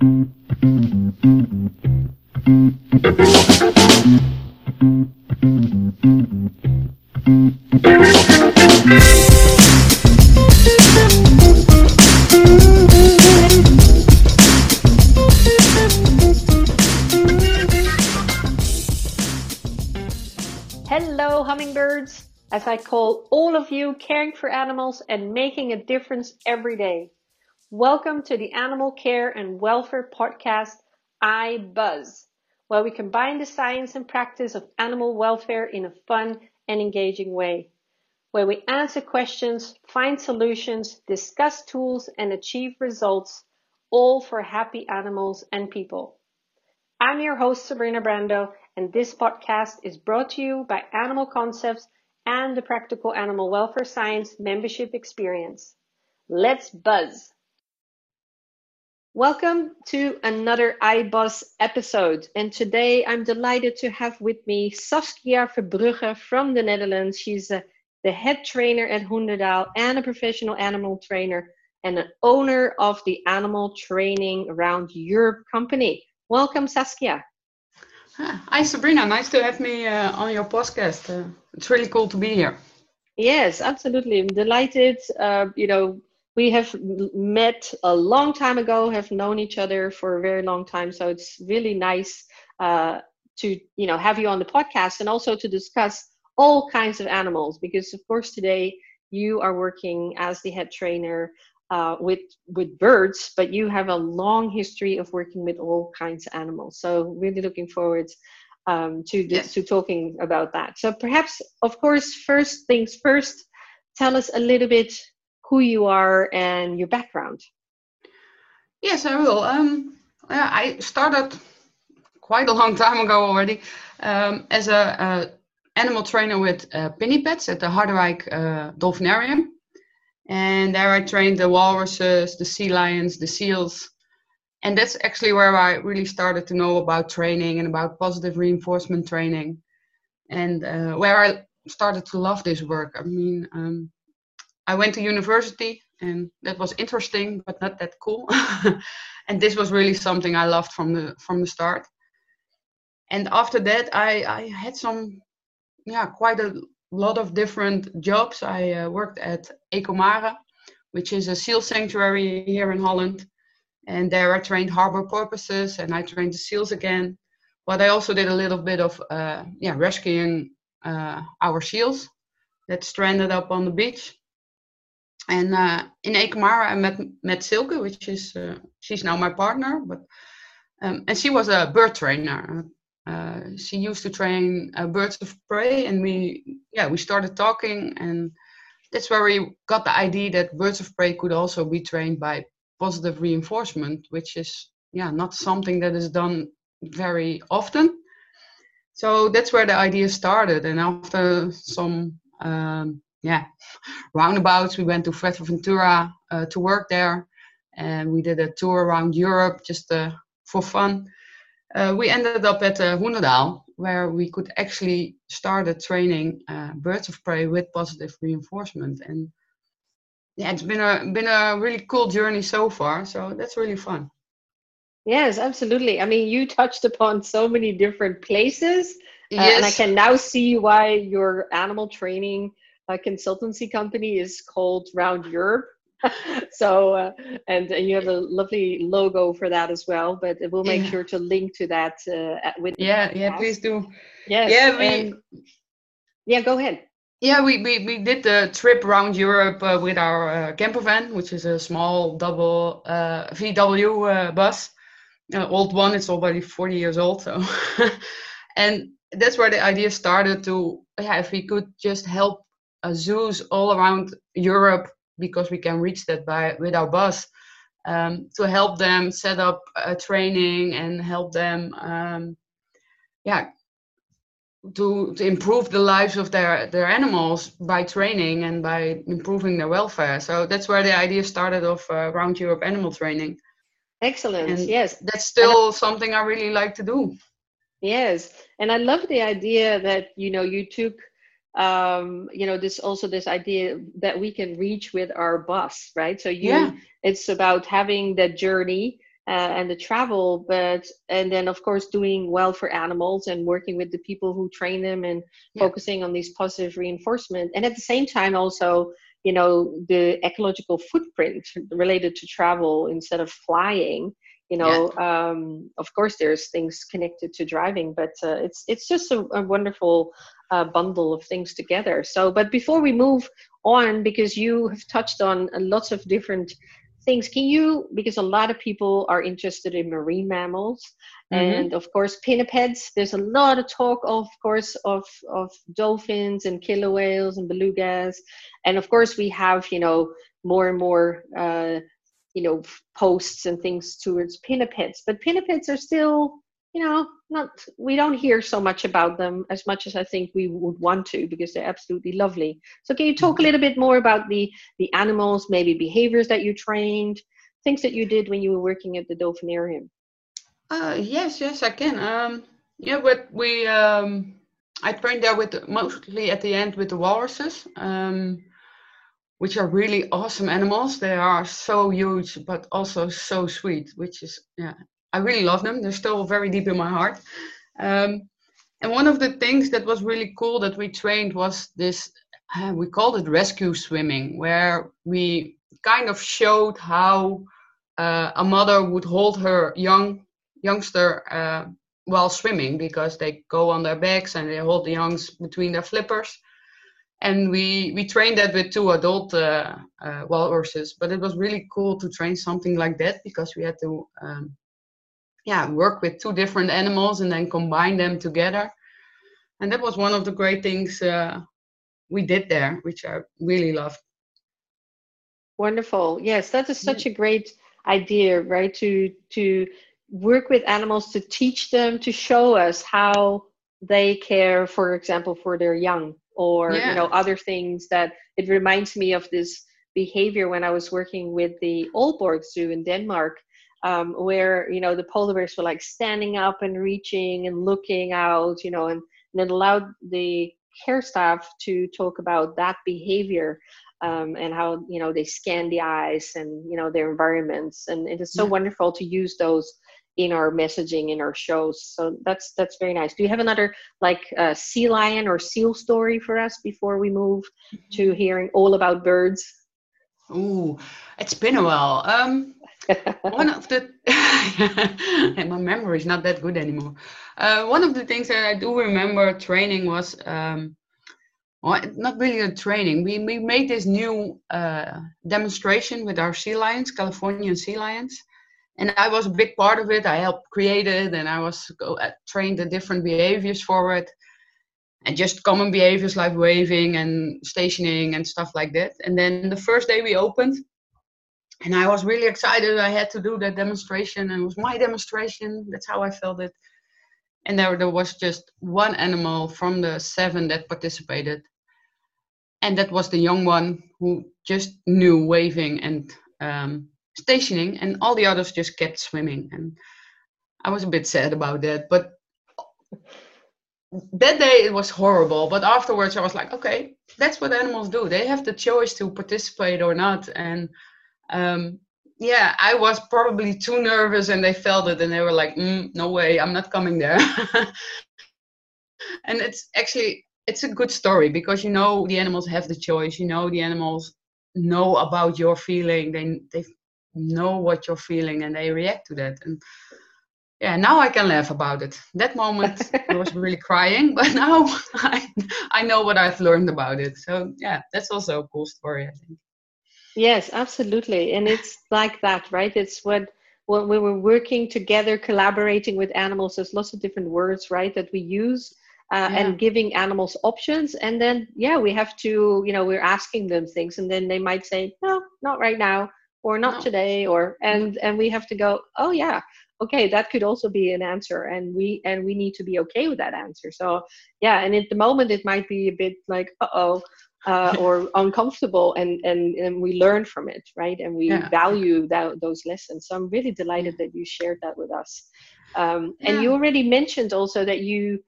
Hello, hummingbirds, as I call all of you caring for animals and making a difference every day. Welcome to the Animal Care and Welfare podcast, iBuzz, where we combine the science and practice of animal welfare in a fun and engaging way, where we answer questions, find solutions, discuss tools, and achieve results, all for happy animals and people. I'm your host, Sabrina Brando, and this podcast is brought to you by Animal Concepts and the Practical Animal Welfare Science membership experience. Let's buzz! Welcome to another iBuzz episode. And today I'm delighted to have with me Saskia Verbruggen from the Netherlands. She's a, uh, the head trainer at Hoenderdaal and a professional animal trainer and an owner of the Animal Training Around Europe company. Welcome, Saskia. Hi, Sabrina. Nice to have me uh, on your podcast. Uh, it's really cool to be here. Yes, absolutely. I'm delighted. Uh, you know, we have met a long time ago, have known each other for a very long time. So it's really nice uh, to you know have you on the podcast and also to discuss all kinds of animals because of course today you are working as the head trainer uh, with with birds, but you have a long history of working with all kinds of animals. So really looking forward um, to this, to talking about that. So perhaps, of course, first things first, tell us a little bit who you are and your background. Yes, I will. Um, I started quite a long time ago already um, as a, a, animal trainer with uh, pinnipeds at the Harderwijk uh, Dolphinarium. And there I trained the walruses, the sea lions, the seals. And that's actually where I really started to know about training and about positive reinforcement training. And uh, where I started to love this work. I mean, um, I went to university and that was interesting but not that cool. And this was really something i loved from the from the start. And after that i i had some yeah quite a lot of different jobs. I uh, worked at ecomare which is a seal sanctuary here in holland. And there i trained harbor porpoises and i trained the seals again. But i also did a little bit of uh, yeah rescuing uh, our seals that stranded up on the beach and uh, in Ecomare, I met met Silke, which is uh, she's now my partner, but um, and she was a bird trainer. Uh, she used to train uh, birds of prey, and we yeah we started talking, and that's where we got the idea that birds of prey could also be trained by positive reinforcement, which is yeah not something that is done very often. So that's where the idea started, and after some um, yeah roundabouts. We went to Fuerteventura uh, to work there, and we did a tour around Europe just uh, for fun. Uh, we ended up at uh, Hoenderdaal, where we could actually start a training uh, birds of prey with positive reinforcement. And yeah, it's been a been a really cool journey so far. So that's really fun. Yes, absolutely. I mean, you touched upon so many different places, yes. Uh, and I can now see why your animal training uh, consultancy company is called Round Europe. so uh, and, and you have a lovely logo for that as well but we'll make yeah. sure to link to that uh, with yeah yeah please do. Yes yeah we, and, yeah go ahead. Yeah we, we we did the trip around europe uh, with our uh, camper van which is a small double uh, vw uh, bus. Old one it's already 40 years old so. And that's where the idea started to yeah if we could just help uh, zoos all around Europe because we can reach that by with our bus um, to help them set up a training and help them um, yeah to, to improve the lives of their their animals by training and by improving their welfare. So that's where the idea started of uh, around europe animal training. Excellent. And yes. that's still something i really like to do. Yes. And i love the idea that you know you took um you know this also this idea that we can reach with our bus right so you yeah. it's about having that journey uh, and the travel but and then of course doing well for animals and working with the people who train them and yeah. focusing on these positive reinforcement and at the same time also you know the ecological footprint related to travel instead of flying you know yeah. um, of course there's things connected to driving but uh, it's it's just a, a wonderful uh, bundle of things together. So but before we move on because you have touched on lots of different things can you because a lot of people are interested in marine mammals mm-hmm. and of course pinnipeds. There's a lot of talk of course of of dolphins and killer whales and belugas. And of course we have you know more and more uh, you know posts and things towards pinnipeds. But pinnipeds are still you know not we don't hear so much about them as much as i think we would want to because they're absolutely lovely. So can you talk a mm-hmm. little bit more about the the animals maybe behaviors that you trained things that you did when you were working at the dolphinarium? Uh, yes yes i can. Um, yeah but we um, i trained there with mostly at the end with the walruses um, which are really awesome animals. They are so huge but also so sweet which is yeah I really love them. They're still very deep in my heart. Um, and one of the things that was really cool that we trained was this, uh, we called it rescue swimming, where we kind of showed how uh, a mother would hold her young youngster uh, while swimming because they go on their backs and they hold the youngs between their flippers. And we we trained that with two adult uh, uh, walruses, but it was really cool to train something like that because we had to um, yeah work with two different animals and then combine them together. And that was one of the great things uh, we did there which i really loved. Wonderful. Yes that is such a great idea right? To to work with animals to teach them to show us how they care for example for their young or yeah. you know other things that it reminds me of this behavior when i was working with the Aalborg Zoo in denmark um, where you know the polar bears were like standing up and reaching and looking out, you know, and, and it allowed the care staff to talk about that behavior um, and how you know they scan the eyes and you know their environments, and it is so yeah. wonderful to use those in our messaging in our shows. So that's that's very nice. Do you have another like uh, sea lion or seal story for us before we move to mm-hmm. hearing all about birds? Ooh, it's been a while. Um, one of the my memory is not that good anymore. Uh, one of the things that I do remember training was um, well, not really a training. We we made this new uh, demonstration with our sea lions, Californian sea lions, and I was a big part of it. I helped create it, and I was uh, trained the different behaviors for it, and just common behaviors like waving and stationing and stuff like that. And then the first day we opened, and I was really excited. I had to do that demonstration, and it was my demonstration. That's how I felt it. And there, there was just one animal from the seven that participated, and that was the young one who just knew waving and um, stationing, and all the others just kept swimming. And I was a bit sad about that, but that day it was horrible. But afterwards, I was like, okay, that's what animals do. They have the choice to participate or not, and um, yeah, I was probably too nervous and they felt it and they were like, mm, no way, I'm not coming there. and it's actually, it's a good story because you know the animals have the choice. You know the animals know about your feeling. They, they know what you're feeling and they react to that. And yeah, now I can laugh about it. That moment I was really crying, but now I, I know what I've learned about it. So yeah, that's also a cool story, I think. Yes, absolutely. And it's like that, right? It's what when we were working together, collaborating with animals, there's lots of different words, right, that we use. Uh, yeah. and giving animals options and then yeah we have to you know we're asking them things and then they might say no not right now or not no. today or and and we have to go oh yeah okay that could also be an answer and we and we need to be okay with that answer so yeah and at the moment it might be a bit like uh-oh uh, or uncomfortable and, and and we learn from it right and we yeah. value that, those lessons so i'm really delighted that you shared that with us um, and yeah. you already mentioned also that you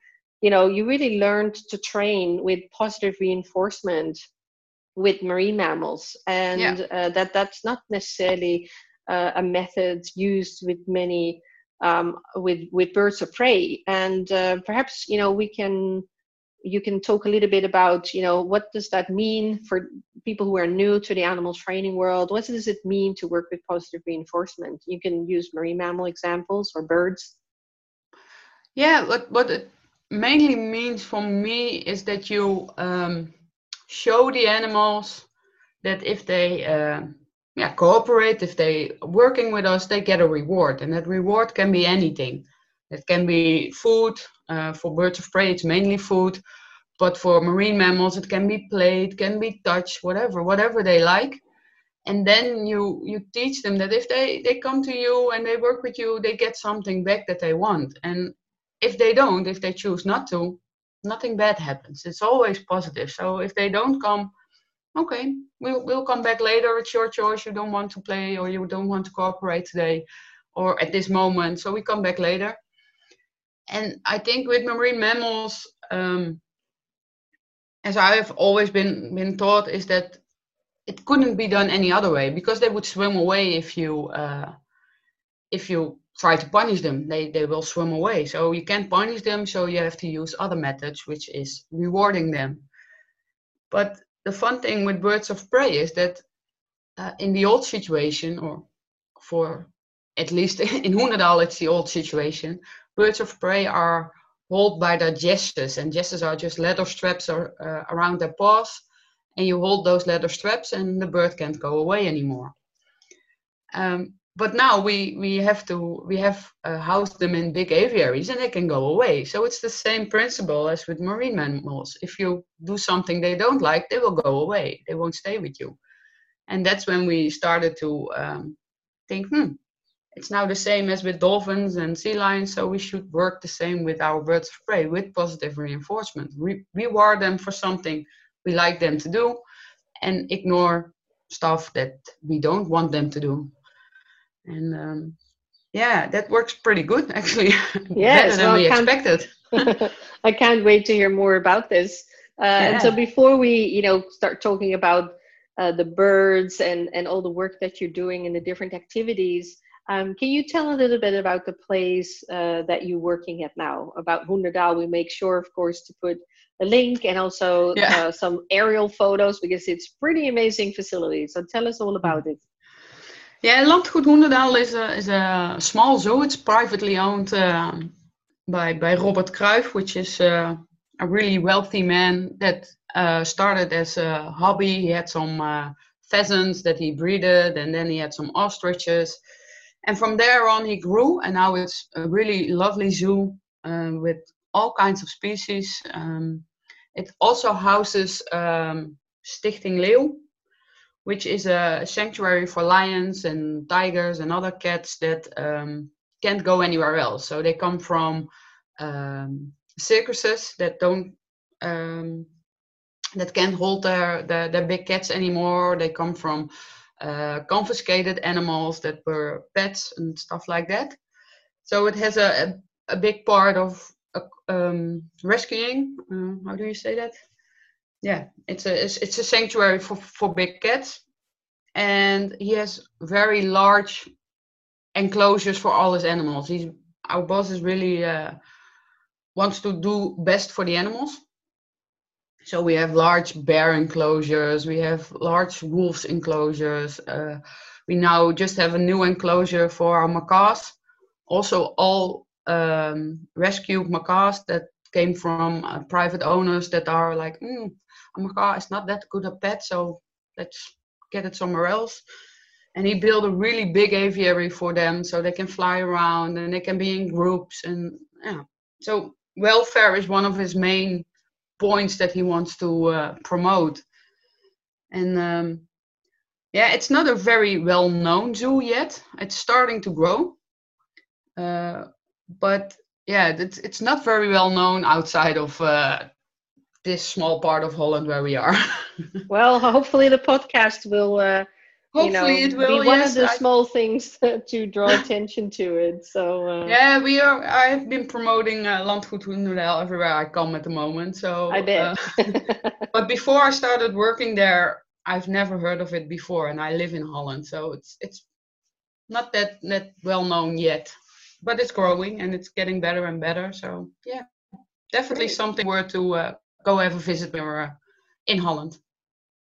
you know you really learned to train with positive reinforcement with marine mammals and yeah. uh, that that's not necessarily uh, a method used with many um, with with birds of prey, and uh, perhaps you know we can you can talk a little bit about you know what does that mean for people who are new to the animal training world? What does it mean to work with positive reinforcement? You can use marine mammal examples or birds. Yeah what what it mainly means for me is that you um, show the animals that if they uh, yeah cooperate if they working with us they get a reward. And that reward can be anything. It can be food uh, for birds of prey it's mainly food but for marine mammals it can be play it can be touch whatever whatever they like and then you you teach them that if they they come to you and they work with you they get something back that they want and if they don't if they choose not to nothing bad happens it's always positive so if they don't come okay, we'll, we'll come back later. It's your choice. You don't want to play or you don't want to cooperate today or at this moment. So we come back later. And I think with marine mammals, um, as I have always been, been taught, is that it couldn't be done any other way because they would swim away if you uh, if you try to punish them. They they will swim away. So you can't punish them. So you have to use other methods, which is rewarding them. But the fun thing with birds of prey is that uh, in the old situation, or for at least in Hoenderdaal, it's the old situation, birds of prey are held by their jesses, and jesses are just leather straps or, uh, around their paws, and you hold those leather straps, and the bird can't go away anymore. Um, but now we we have to we have uh, housed them in big aviaries and they can go away. So it's the same principle as with marine mammals. If you do something they don't like they will go away. They won't stay with you. And that's when we started to um, think hmm it's now the same as with dolphins and sea lions so we should work the same with our birds of prey with positive reinforcement Re- reward them for something we like them to do and ignore stuff that we don't want them to do and um, yeah, that works pretty good actually. Yes, better than well, we expected. I can't wait to hear more about this. Uh, yeah. And so before we, you know, start talking about uh, the birds and and all the work that you're doing and the different activities, um, can you tell a little bit about the place uh, that you're working at now? About Hoenderdaal, we make sure, of course, to put a link and also yeah. Uh, some aerial photos because it's pretty amazing facility. So tell us all about it. Yeah, Landgoed Hoenderdaal is a, is a small zoo. It's privately owned uh, by, by Robert Cruyff, which is uh, a really wealthy man that uh, started as a hobby. He had some uh, pheasants that he breeded, and then he had some ostriches. And from there on, he grew, and now it's a really lovely zoo um, with all kinds of species. Um, it also houses um, Stichting Leeuw, which is a sanctuary for lions and tigers and other cats that um, can't go anywhere else. So they come from um, circuses that don't um, that can't hold their, their, their big cats anymore. They come from uh, confiscated animals that were pets and stuff like that. So it has a, a, a big part of uh, um, rescuing. Uh, how do you say that? yeah, it's a it's, it's a sanctuary for for big cats, and he has very large enclosures for all his animals. He's our boss is really uh, wants to do best for the animals. So we have large bear enclosures, we have large wolves enclosures. Uh, we now just have a new enclosure for our macaws. Also, all um, rescued macaws that came from uh, private owners that are like, mm, my god, it's not that good a pet, so let's get it somewhere else. And he built a really big aviary for them so they can fly around and they can be in groups. And yeah, so welfare is one of his main points that he wants to uh, promote. And um, yeah, it's not a very well known zoo yet. It's starting to grow. Uh, but yeah, it's, it's not very well known outside of uh, this small part of Holland where we are. well, hopefully the podcast will, uh, hopefully you know, it will, be one yes, of the I... small things to draw attention to it. So uh, yeah, we are. I have been promoting uh, Landgoed Hoenderdaal everywhere I come at the moment. So I bet. Uh, but before I started working there, I've never heard of it before, and I live in Holland, so it's it's not that that well known yet, but it's growing and it's getting better and better. So yeah, definitely Great. something worth to uh, go have a visit when we're uh, in Holland.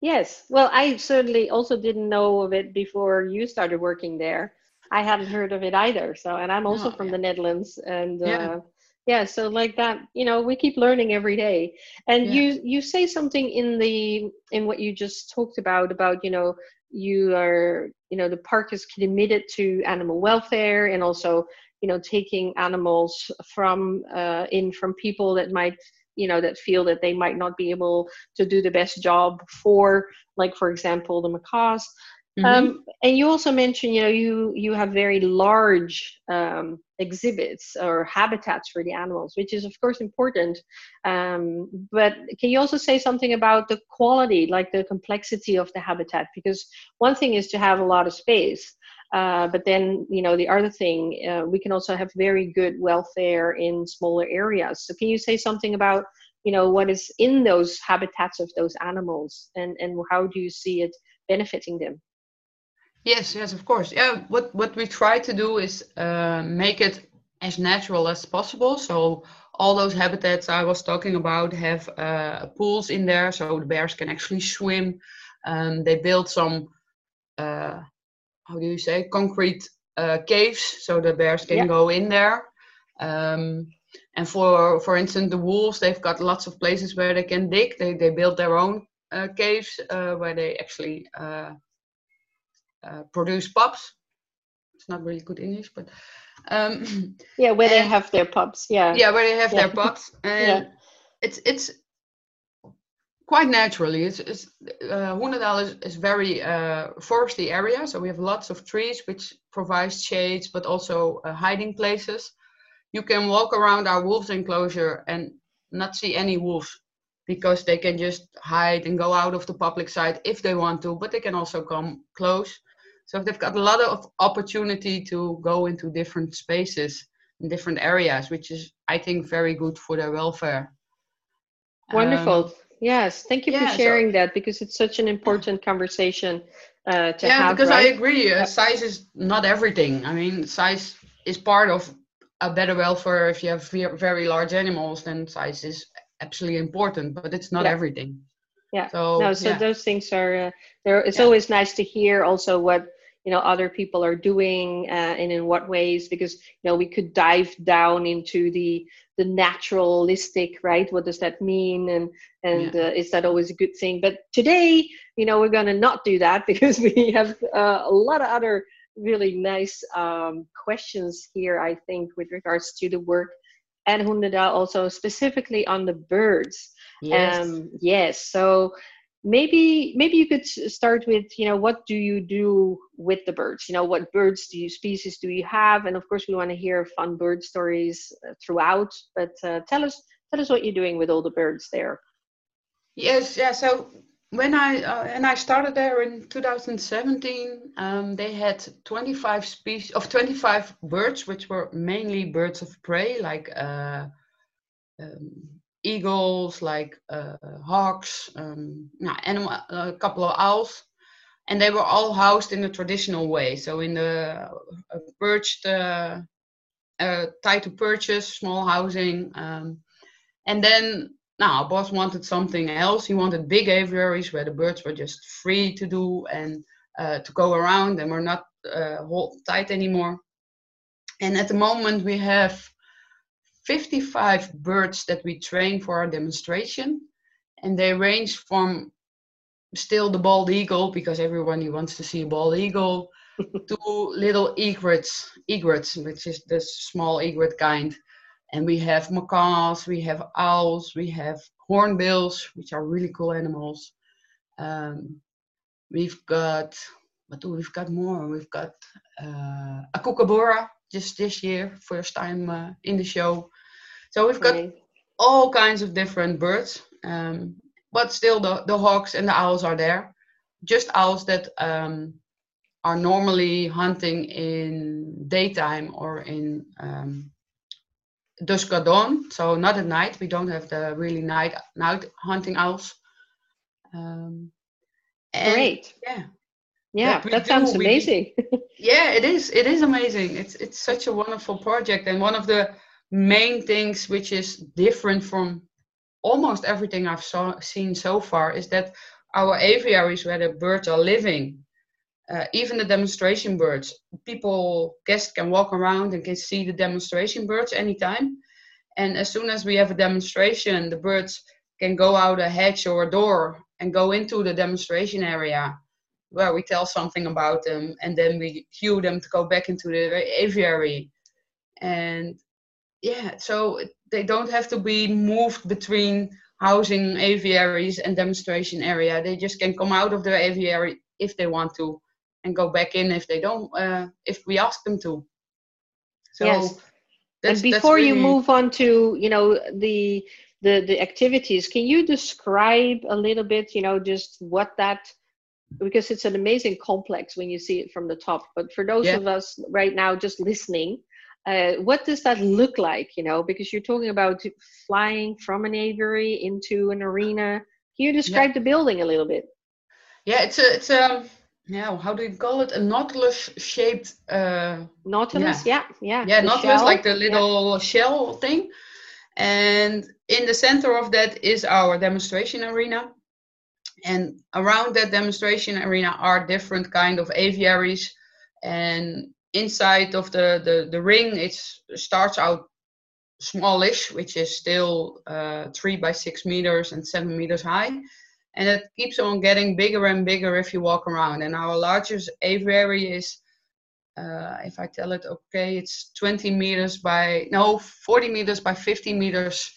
Yes, well, I certainly also didn't know of it before you started working there. I hadn't heard of it either. So, and I'm also oh, from yeah. the Netherlands, and yeah. Uh, yeah so like that you know we keep learning every day and yeah. you you say something in the in what you just talked about about you know you are you know the park is committed to animal welfare and also you know taking animals from uh, in from people that might you know that feel that they might not be able to do the best job for like for example the macaws Mm-hmm. Um, and you also mentioned, you know, you you have very large um, exhibits or habitats for the animals, which is of course important. Um, but can you also say something about the quality, like the complexity of the habitat? Because one thing is to have a lot of space, uh, but then you know the other thing, uh, we can also have very good welfare in smaller areas. So can you say something about you know what is in those habitats of those animals, and and how do you see it benefiting them? Yes, yes, of course. Yeah, what what we try to do is uh, make it as natural as possible. So all those habitats I was talking about have uh, pools in there, so the bears can actually swim. Um, they build some, uh, how do you say, concrete uh, caves, so the bears can yeah. go in there. Um, and for for instance, the wolves, they've got lots of places where they can dig. They they build their own uh, caves uh, where they actually uh, produce pups. It's not really good English, but um, yeah, where and, they have their pups. Yeah, yeah, where they have yeah. their pups, and yeah. it's it's quite naturally. It's, it's uh, is, is very uh, foresty area, so we have lots of trees which provides shades, but also uh, hiding places. You can walk around our wolves enclosure and not see any wolves because they can just hide and go out of the public side if they want to, but they can also come close. So they've got a lot of opportunity to go into different spaces in different areas, which is, I think, very good for their welfare. Wonderful. Um, yes. Thank you yeah, for sharing so, that because it's such an important conversation uh, to yeah, have. Yeah, because right? I agree. Uh, size is not everything. I mean, size is part of a better welfare. If you have very large animals, then size is absolutely important, but it's not yeah. everything. Yeah. So, no, so yeah. those things are uh, there. It's always nice to hear also what you know other people are doing uh, and in what ways because you know we could dive down into the the naturalistic right? What does that mean? And and yeah. uh, is that always a good thing? But today you know we're going to not do that because we have uh, a lot of other really nice um, questions here i think with regards to the work. At Hoenderdaal also specifically on the birds. Yes, um, yes. so maybe maybe you could start with you know what do you do with the birds? You know what birds do you species do you have? And of course we want to hear fun bird stories uh, throughout but uh, tell us tell us what you're doing with all the birds there. Yes yeah so when i uh, and i started there in 2017 um, they had 25 species of 25 birds which were mainly birds of prey like uh, um, eagles, like uh, hawks, um, animal, a couple of owls, and they were all housed in the traditional way. So in the uh, perched, uh, uh, tied to perches, small housing, um, and then now boss wanted something else. He wanted big aviaries where the birds were just free to do and uh, to go around and were not uh, hold tight anymore. And at the moment we have 55 birds that we train for our demonstration. And they range from still the bald eagle, because everyone wants to see a bald eagle, to little egrets, egrets, which is the small egret kind. And we have macaws, we have owls, we have hornbills, which are really cool animals. Um, we've got, what do we've got more? We've got uh, a kookaburra, just this year, first time uh, in the show. So we've got all kinds of different birds, um, but still the, the hawks and the owls are there. Just owls that um, are normally hunting in daytime or in um, dusk or dawn, so not at night. We don't have the really night night hunting owls. Um, and, Great. Yeah. Yeah, that, that sounds amazing. yeah, it is. It is amazing. It's it's such a wonderful project, and one of the main things which is different from almost everything I've saw, seen so far is that our aviaries where the birds are living, uh, even the demonstration birds, people guests can walk around and can see the demonstration birds anytime. And as soon as we have a demonstration, the birds can go out a hatch or a door and go into the demonstration area where we tell something about them and then we cue them to go back into the aviary. And yeah, so they don't have to be moved between housing aviaries and demonstration area. They just can come out of the aviary if they want to and go back in if they don't, uh, if we ask them to. So yes. and before really... you move on to, you know, the the the activities, can you describe a little bit, you know, just what that because it's an amazing complex when you see it from the top. But for those yeah. of us right now just listening, uh, what does that look like you know because you're talking about flying from an aviary into an arena can you describe yeah. the building a little bit yeah it's a it's a yeah how do you call it a nautilus shaped uh nautilus yeah yeah yeah, yeah nautilus shell. like the little yeah. shell thing and in the center of that is our demonstration arena and around that demonstration arena are different kind of aviaries and inside of the, the, the ring, it starts out smallish, which is still uh, three by six meters and seven meters high. And it keeps on getting bigger and bigger if you walk around. And our largest aviary is, uh, if I tell it okay, it's 20 meters by, no, 40 meters by 50 meters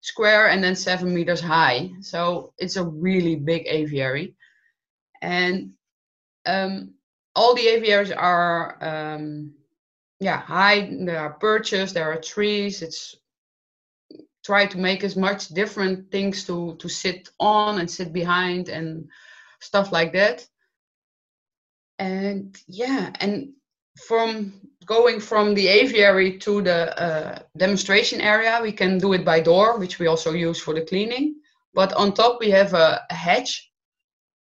square and then seven meters high. So it's a really big aviary. And um, all the aviaries are um, yeah high there are perches there are trees it's try to make as much different things to to sit on and sit behind and stuff like that and yeah and from going from the aviary to the uh, demonstration area we can do it by door which we also use for the cleaning but on top we have a, a hatch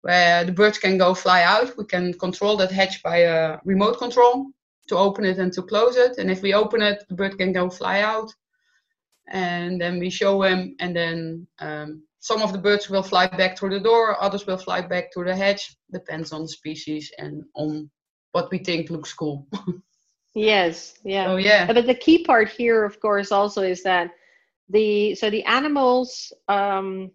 where the birds can go fly out. We can control that hatch by a remote control to open it and to close it. And if we open it, the bird can go fly out. And then we show him, and then um, some of the birds will fly back through the door, others will fly back through the hatch. Depends on the species and on what we think looks cool. yes, yeah. So, yeah. But the key part here, of course, also is that the so the animals um,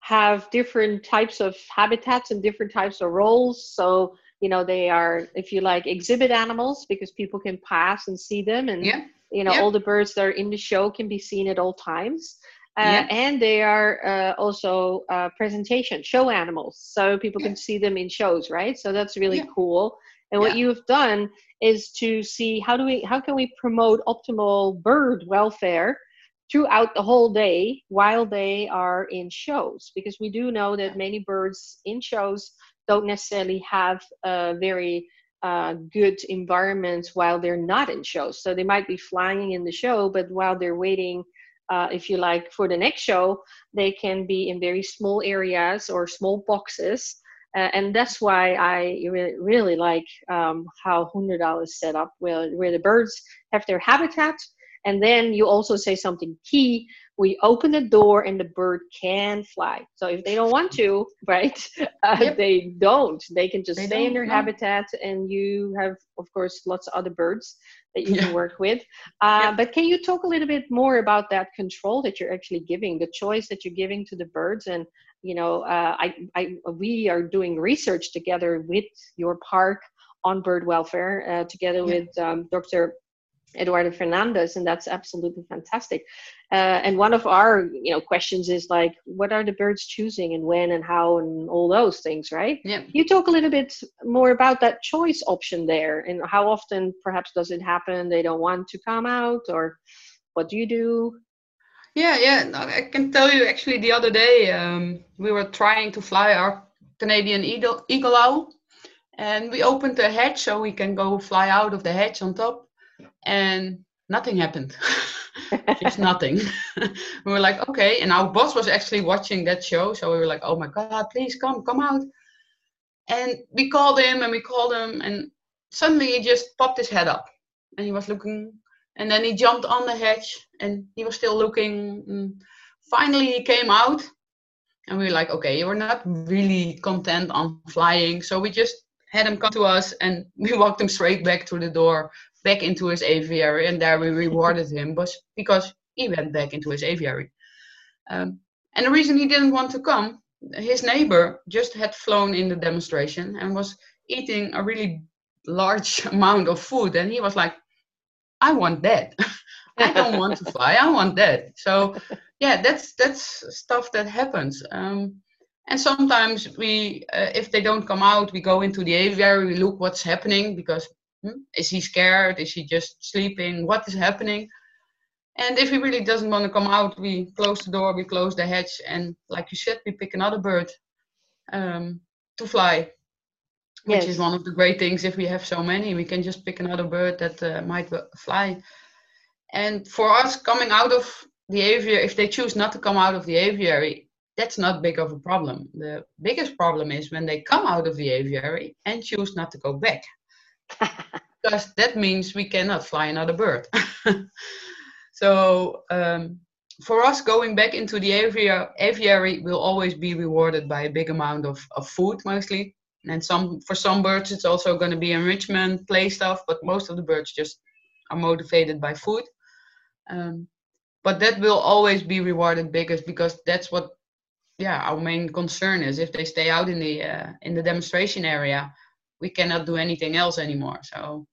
have different types of habitats and different types of roles. So, you know, they are, if you like, exhibit animals because people can pass and see them. And, yeah. you know, yeah. all the birds that are in the show can be seen at all times. Uh, yeah. And they are uh, also uh, presentation show animals, so people can see them in shows, right? So that's really cool. And what you've done is to see how do we how can we promote optimal bird welfare throughout the whole day while they are in shows? Because we do know that many birds in shows don't necessarily have a very uh, good environment while they're not in shows. So they might be flying in the show but while they're waiting uh, if you like for the next show they can be in very small areas or small boxes uh, and that's why I really, really like um, how Hoenderdaal is set up, where, where the birds have their habitat, and then you also say something key. We open the door and the bird can fly. So if they don't want to, right, uh, yep. they don't. They can just they stay in their no. habitat, and you have, of course, lots of other birds that you yeah. can work with. Uh, yep. But can you talk a little bit more about that control that you're actually giving, the choice that you're giving to the birds, and you know, uh, I, I, we are doing research together with your park on bird welfare, uh, together yeah. with um, Dr. Eduardo Fernandez, and that's absolutely fantastic. Uh, and one of our, you know, questions is like, what are the birds choosing, and when, and how, and all those things, right? Yeah. You talk a little bit more about that choice option there, and how often perhaps does it happen they don't want to come out, or what do you do? Yeah, yeah, I can tell you. Actually, the other day um, we were trying to fly our Canadian eagle, eagle owl, and we opened the hatch so we can go fly out of the hatch on top and nothing happened. Just nothing. we were like, okay. And our boss was actually watching that show. So we were like, oh my God, please come, come out. And we called him and we called him, and suddenly he just popped his head up and he was looking. And then he jumped on the hedge and he was still looking. And finally, he came out and we were like, okay, you're not really content on flying. So we just had him come to us and we walked him straight back to the door, back into his aviary. And there we rewarded him because he went back into his aviary. Um, and the reason he didn't want to come his neighbor just had flown in the demonstration and was eating a really large amount of food and he was like i want that. I don't want to fly. I want that. So yeah that's that's stuff that happens. Um, and sometimes we uh, if they don't come out we go into the aviary we look what's happening because hmm, is he scared? Is he just sleeping? What is happening? And if he really doesn't want to come out, we close the door, we close the hatch, and like you said, we pick another bird um, to fly, which yes. is one of the great things. If we have so many, we can just pick another bird that uh, might fly. And for us, coming out of the aviary, if they choose not to come out of the aviary, that's not big of a problem. The biggest problem is when they come out of the aviary and choose not to go back. because that means we cannot fly another bird. So um, for us, going back into the aviary, aviary will always be rewarded by a big amount of, of food mostly. And some for some birds, it's also going to be enrichment, play stuff, but most of the birds just are motivated by food. Um, but that will always be rewarded biggest because that's what yeah our main concern is. If they stay out in the uh, in the demonstration area we cannot do anything else anymore so.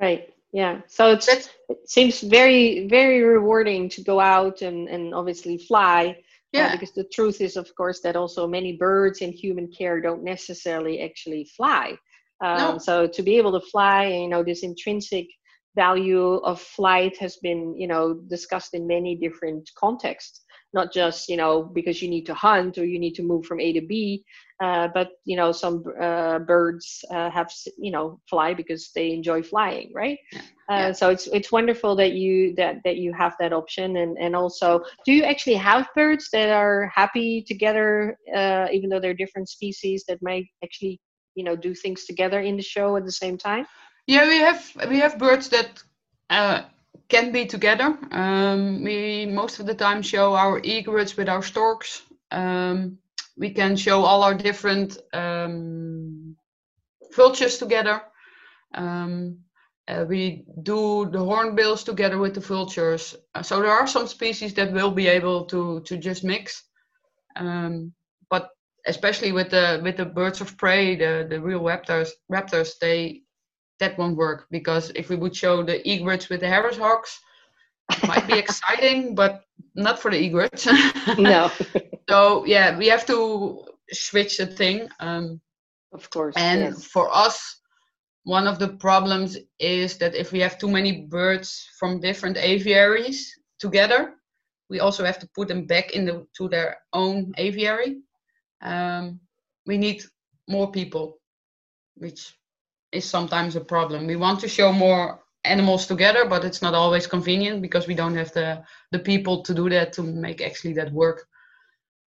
Right yeah. So it's it seems very very rewarding to go out and and obviously fly yeah. Uh, because the truth is of course that also many birds in human care don't necessarily actually fly. Um, no. so to be able to fly you know this intrinsic value of flight has been you know discussed in many different contexts not just you know because you need to hunt or you need to move from a to b uh, but you know some uh, birds uh, have you know fly because they enjoy flying right yeah. Uh, yeah. so it's it's wonderful that you that that you have that option and and also do you actually have birds that are happy together uh, even though they're different species that might actually you know do things together in the show at the same time yeah we have we have birds that uh, can be together. Um, we most of the time show our egrets with our storks. Um, we can show all our different um, vultures together. Um, uh, we do the hornbills together with the vultures. Uh, so there are some species that will be able to to just mix. Um, but especially with the with the birds of prey, the the real raptors, raptors, they that won't work because if we would show the egrets with the Harris hawks, it might be exciting, but not for the egrets. no. so yeah, we have to switch the thing. Um, of course. And yes. for us, one of the problems is that if we have too many birds from different aviaries together, we also have to put them back into their own aviary. Um, we need more people, which is sometimes a problem. We want to show more animals together, but it's not always convenient because we don't have the the people to do that to make actually that work.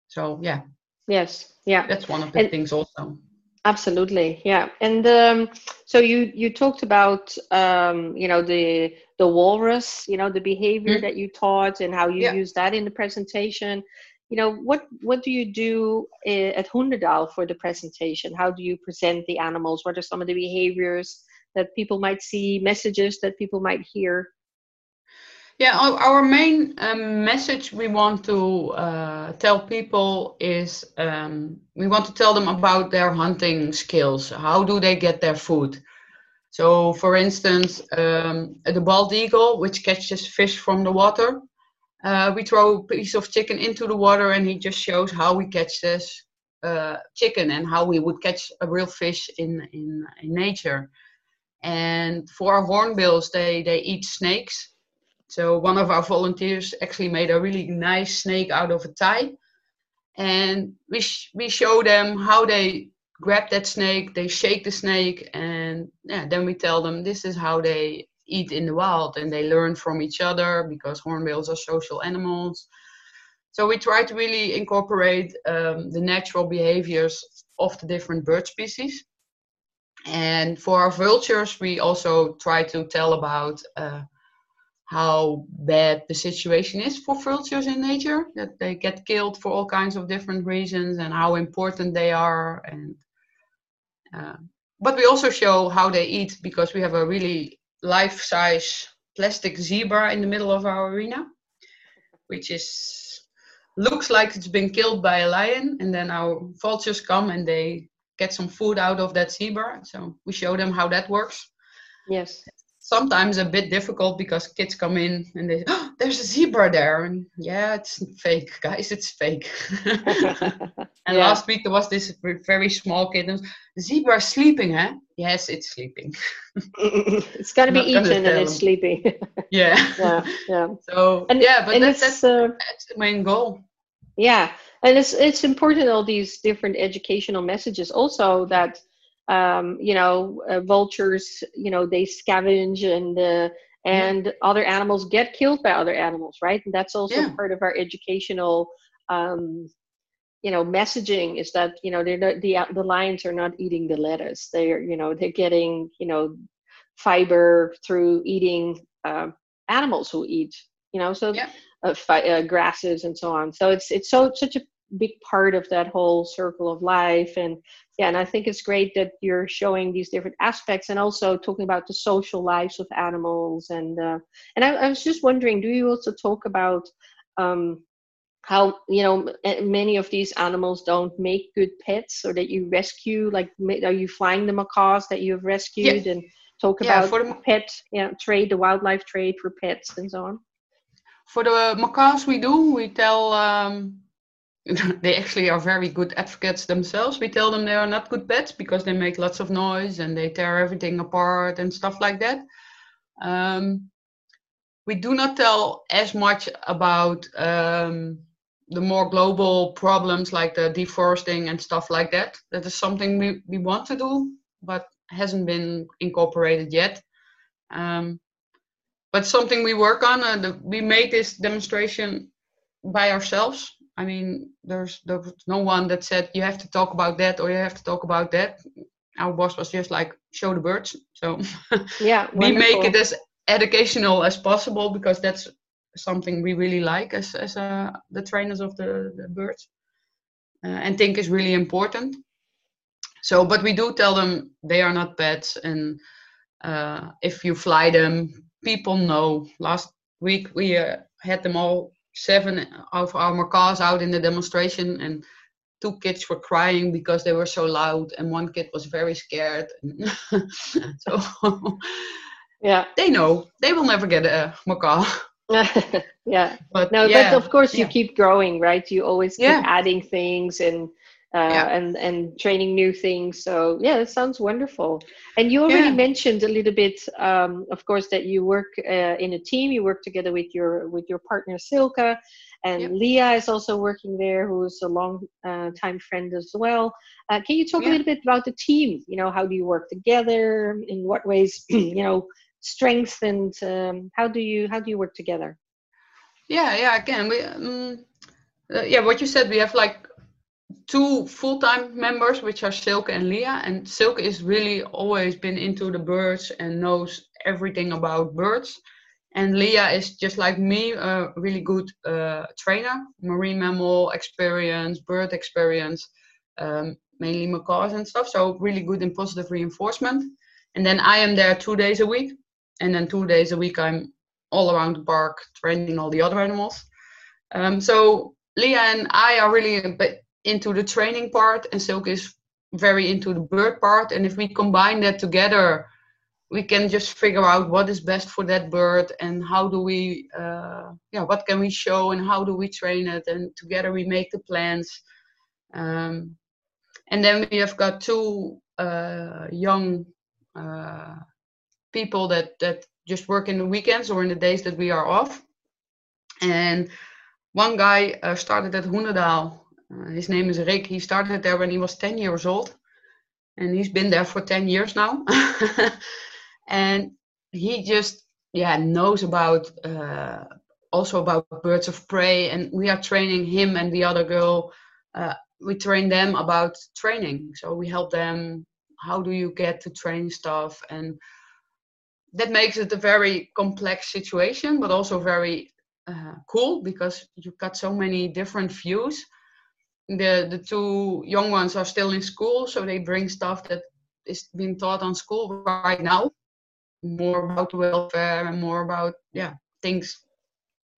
So yeah. Yes. Yeah. That's one of the and things also. Absolutely. Yeah. And um, so you you talked about um, you know the the walrus, you know the behavior mm-hmm. that you taught and how you yeah. use that in the presentation you know what what do you do eh, at Hoenderdaal for the presentation? How do you present the animals? What are some of the behaviors that people might see messages that people might hear? Yeah our, our main um, message we want to uh, tell people is um, we want to tell them about their hunting skills. How do they get their food? So for instance um, the bald eagle which catches fish from the water uh, we throw a piece of chicken into the water and he just shows how we catch this uh, chicken and how we would catch a real fish in, in, in nature. And for our hornbills, they, they eat snakes. So one of our volunteers actually made a really nice snake out of a tie. And we, sh- we show them how they grab that snake, they shake the snake, and yeah, then we tell them this is how they eat in the wild and they learn from each other because hornbills are social animals so we try to really incorporate um, the natural behaviors of the different bird species. And for our vultures, we also try to tell about uh, how bad the situation is for vultures in nature, that they get killed for all kinds of different reasons, and how important they are. And uh, but we also show how they eat because we have a really life-size plastic zebra in the middle of our arena, which is looks like it's been killed by a lion, and then our vultures come and they get some food out of that zebra. So we show them how that works. Yes. Sometimes a bit difficult because kids come in and they, oh, there's a zebra there, and yeah, it's fake, guys, it's fake. and yeah. last week there was this very small kid. and zebra sleeping, huh? Yes, it's sleeping. it's got to be eaten and it's sleeping. yeah. Yeah. Yeah. So and, yeah, but that's, that's, uh, that's the main goal. Yeah, and it's it's important all these different educational messages also that um, you know uh, vultures you know they scavenge and uh, and yeah. other animals get killed by other animals right and that's also yeah. part of our educational um, you know messaging is that you know they're not, the the lions are not eating the lettuce they're you know they're getting you know fiber through eating uh, animals who eat you know so yeah. uh, fi- uh, grasses and so on so it's it's so such a big part of that whole circle of life. And yeah and i think it's great that you're showing these different aspects and also talking about the social lives of animals. And uh, and I, I was just wondering do you also talk about um, how you know many of these animals don't make good pets or that you rescue like are you flying the macaws that you have rescued yeah. and talk yeah, about the pet yeah trade the wildlife trade for pets and so on? For the macaws we do we tell um, they actually are very good advocates themselves we tell them they are not good pets because they make lots of noise and they tear everything apart and stuff like that um, we do not tell as much about um, the more global problems like the deforesting and stuff like that. That is something we, we want to do, but hasn't been incorporated yet. Um, but something we work on. Uh, the, we made this demonstration by ourselves. I mean, there's there's no one that said you have to talk about that or you have to talk about that. Our boss was just like show the birds. So yeah, we make it as educational as possible because that's something we really like as as uh, the trainers of the, the birds uh, and think is really important so but we do tell them they are not pets and uh, if you fly them people know last week we uh, had them all seven of our macaws out in the demonstration and two kids were crying because they were so loud and one kid was very scared so yeah they know they will never get a macaw yeah but no yeah. but of course you yeah. keep growing right you always keep yeah. adding things and uh, and and training new things. So yeah it sounds wonderful. And you already mentioned a little bit um, of course that you work uh, in a team. You work together with your with your partner silke. And yep. leah is also working there who's a long uh, time friend as well. Uh, can you talk a little bit about the team? You know how do you work together? In what ways you know strengths and um, how do you how do you work together? Yeah yeah again we um, uh, yeah what you said we have like two full-time members which are silke and leah and silke is really always been into the birds and knows everything about birds and leah is just like me a really good uh, trainer marine mammal experience bird experience um, mainly macaws and stuff so really good in positive reinforcement and then i am there two days a week and then two days a week I'm all around the park training all the other animals. Um, so Leah and I are really a bit into the training part, and Silke is very into the bird part. And if we combine that together, we can just figure out what is best for that bird and how do we, uh, yeah, what can we show and how do we train it, and together we make the plans. Um, and then we have got two uh, young uh, people that that just work in the weekends or in the days that we are off. And one guy uh, started at Hoenderdaal. Uh, his name is Rick. He started there when he was 10 years old. And he's been there for 10 years now. and he just, yeah, knows about uh, also about birds of prey, and we are training him and the other girl. Uh, we train them about training, so we help them. How do you get to train stuff and that makes it a very complex situation, but also very uh, cool because you've got so many different views. The the two young ones are still in school, so they bring stuff that is being taught on school right now, more about welfare and more about yeah things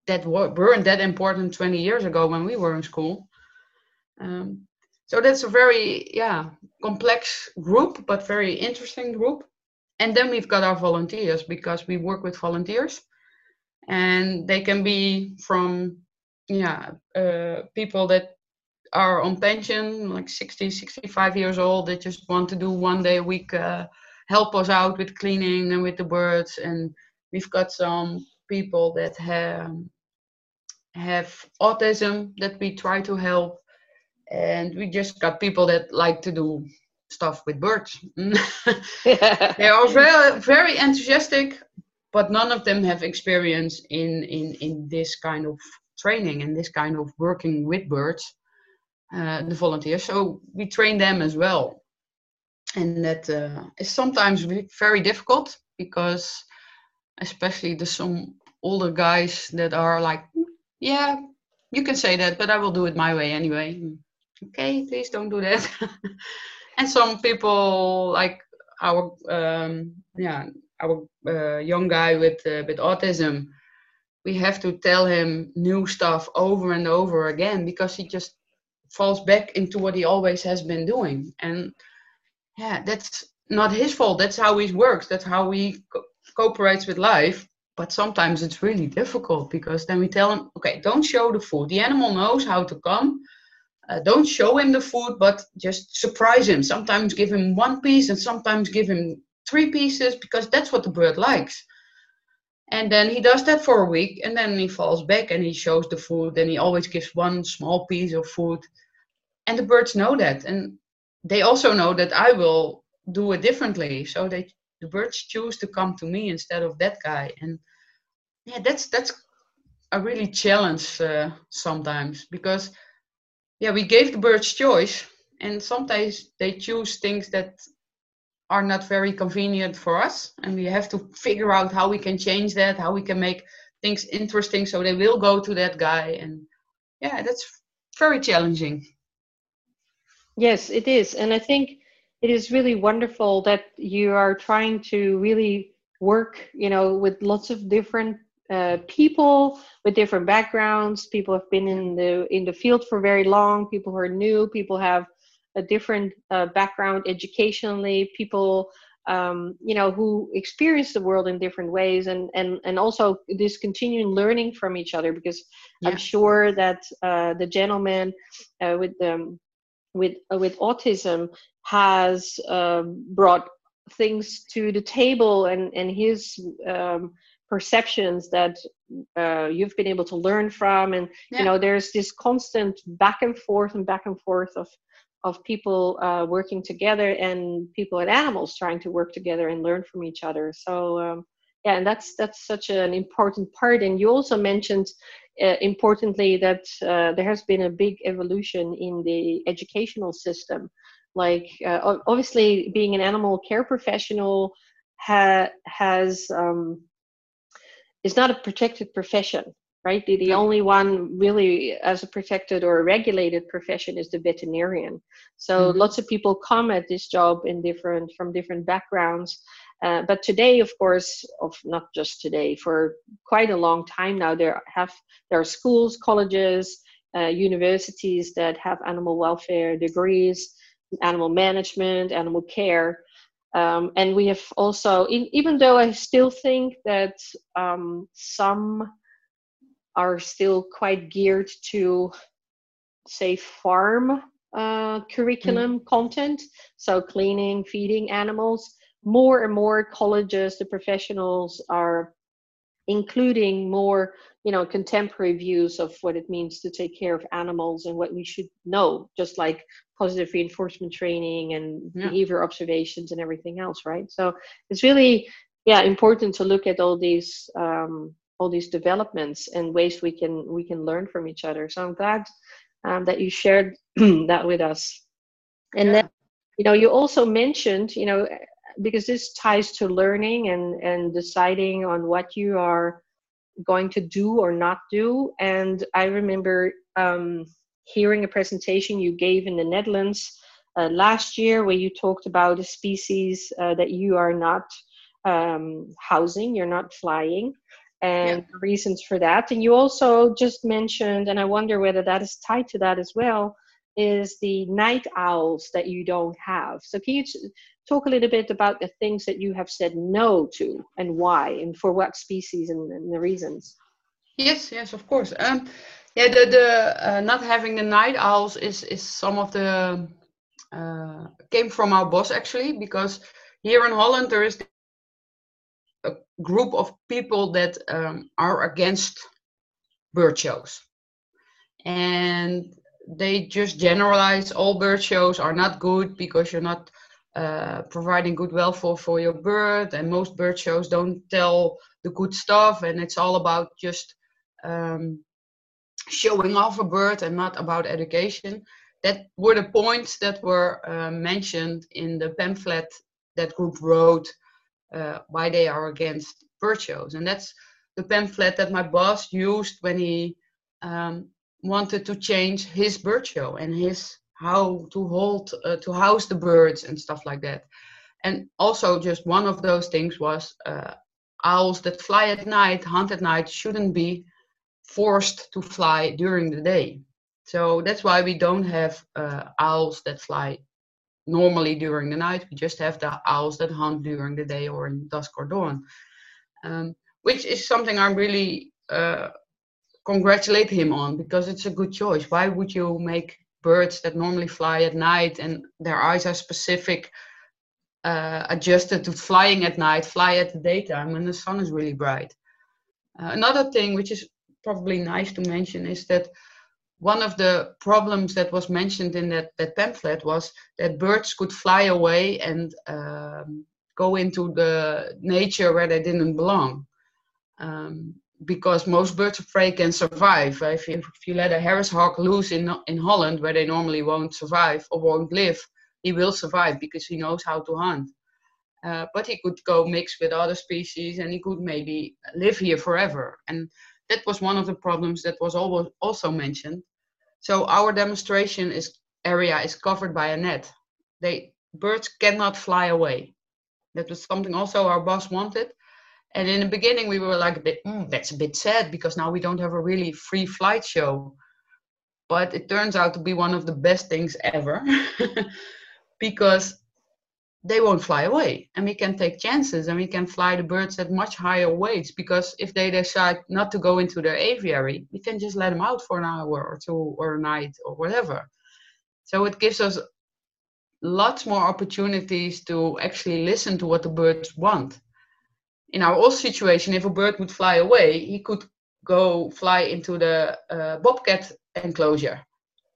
that weren't that important 20 years ago when we were in school. Um, so that's a very yeah complex group, but very interesting group. And then we've got our volunteers because we work with volunteers. And they can be from yeah uh, people that are on pension like 60 65 years old that just want to do one day a week uh, help us out with cleaning and with the birds. And we've got some people that have have autism that we try to help. And we just got people that like to do stuff with birds. they are very, very enthusiastic, but none of them have experience in, in, in this kind of training and this kind of working with birds, the volunteers. So we train them as well. And that uh, is sometimes very difficult because, especially the some older guys that are like, yeah, you can say that, but I will do it my way anyway. Okay, please don't do that. and some people like our um, yeah our uh, young guy with uh, with autism we have to tell him new stuff over and over again because he just falls back into what he always has been doing and yeah that's not his fault that's how he works that's how he co- cooperates with life but sometimes it's really difficult because then we tell him okay don't show the food the animal knows how to come uh, don't show him the food, but just surprise him. Sometimes give him one piece and sometimes give him three pieces because that's what the bird likes. And then he does that for a week and then he falls back and he shows the food and he always gives one small piece of food. And the birds know that. And they also know that I will do it differently. So they the birds choose to come to me instead of that guy. And yeah, that's that's a really challenge uh, sometimes because yeah, we gave the birds choice, and sometimes they choose things that are not very convenient for us, and we have to figure out how we can change that, how we can make things interesting so they will go to that guy, and yeah, that's very challenging. Yes, it is, and I think it is really wonderful that you are trying to really work, you know, with lots of different uh, people with different backgrounds. People have been in the in the field for very long. People who are new. People have a different uh, background educationally. People um, you know who experience the world in different ways and and and also this continuing learning from each other because yeah. i'm sure that uh, the gentleman uh, with um, with uh, with autism has um, brought things to the table and and his um, perceptions that uh, you've been able to learn from and yeah. you know there's this constant back and forth and back and forth of of people uh, working together and people and animals trying to work together and learn from each other so um, yeah and that's that's such an important part and you also mentioned uh, importantly that uh, there has been a big evolution in the educational system like uh, obviously being an animal care professional ha- has um, is not a protected profession, right? The, the only one really as a protected or a regulated profession is the veterinarian. So mm-hmm. lots of people come at this job in different from different backgrounds. Uh, but today, of course, of not just today, for quite a long time now, there have there are schools, colleges, uh, universities that have animal welfare degrees, animal management, animal care. Um, and we have also, in, even though I still think that um, some are still quite geared to, say, farm uh, curriculum mm. content, so cleaning, feeding animals, more and more colleges, the professionals are including more you know contemporary views of what it means to take care of animals and what we should know just like positive reinforcement training and yeah. behavior observations and everything else right so it's really yeah important to look at all these um, all these developments and ways we can we can learn from each other. So I'm glad um, that you shared that with us. And yeah. then, you know, you also mentioned, you know, because this ties to learning and and deciding on what you are going to do or not do. And I remember um, hearing a presentation you gave in the Netherlands uh, last year where you talked about a species uh, that you are not um, housing, you're not flying, and yeah. reasons for that. And you also just mentioned, and I wonder whether that is tied to that as well, is the night owls that you don't have. So can you talk a little bit about the things that you have said no to and why, and for what species and, and the reasons? Yes, yes, of course. Um, yeah, the the uh, not having the night owls is is some of the uh, came from our boss actually because here in Holland there is a group of people that um, are against bird shows and they just generalize all bird shows are not good because you're not uh, providing good welfare for your bird. And most bird shows don't tell the good stuff. And it's all about just um, showing off a bird and not about education. That were the points that were uh, mentioned in the pamphlet that group wrote uh, why they are against bird shows. And that's the pamphlet that my boss used when he um, wanted to change his bird show and his how to hold uh, to house the birds and stuff like that. And also, just one of those things was uh, owls that fly at night, hunt at night, shouldn't be forced to fly during the day. So that's why we don't have uh, owls that fly normally during the night. We just have the owls that hunt during the day or in dusk or dawn, um, which is something i'm really uh, congratulate him on because it's a good choice. Why would you make birds that normally fly at night and their eyes are specific? Uh, adjusted to flying at night, fly at the daytime when the sun is really bright. Uh, another thing which is probably nice to mention is that one of the problems that was mentioned in that, that pamphlet was that birds could fly away and um, go into the nature where they didn't belong. Um, because most birds of prey can survive. If you, if you let a Harris hawk loose in, in Holland, where they normally won't survive or won't live, he will survive because he knows how to hunt. Uh, but he could go mix with other species and he could maybe live here forever. And that was one of the problems that was also mentioned so our demonstration is area is covered by a net. They birds cannot fly away. That was something also our boss wanted. And in the beginning, we were like a bit, mm, that's a bit sad because now we don't have a really free flight show. But it turns out to be one of the best things ever because they won't fly away and we can take chances and we can fly the birds at much higher weights because if they decide not to go into their aviary we can just let them out for an hour or two or a night or whatever so it gives us lots more opportunities to actually listen to what the birds want in our old situation if a bird would fly away he could go fly into the uh, bobcat enclosure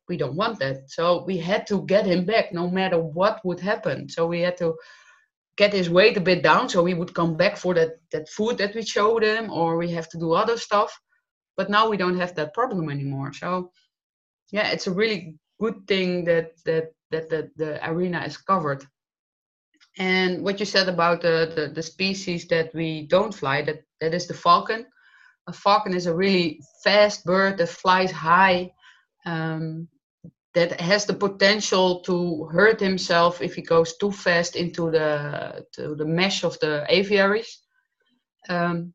we don't want that. So we had to get him back no matter what would happen. So we had to get his weight a bit down so he would come back for that, that food that we showed him, or we have to do other stuff. But now we don't have that problem anymore. So yeah, it's a really good thing that that that, that the arena is covered. And what you said about the, the, the species that we don't fly, that, that is the falcon. A falcon is a really fast bird that flies high. Um, that has the potential to hurt himself if he goes too fast into the to the mesh of the aviaries. Um,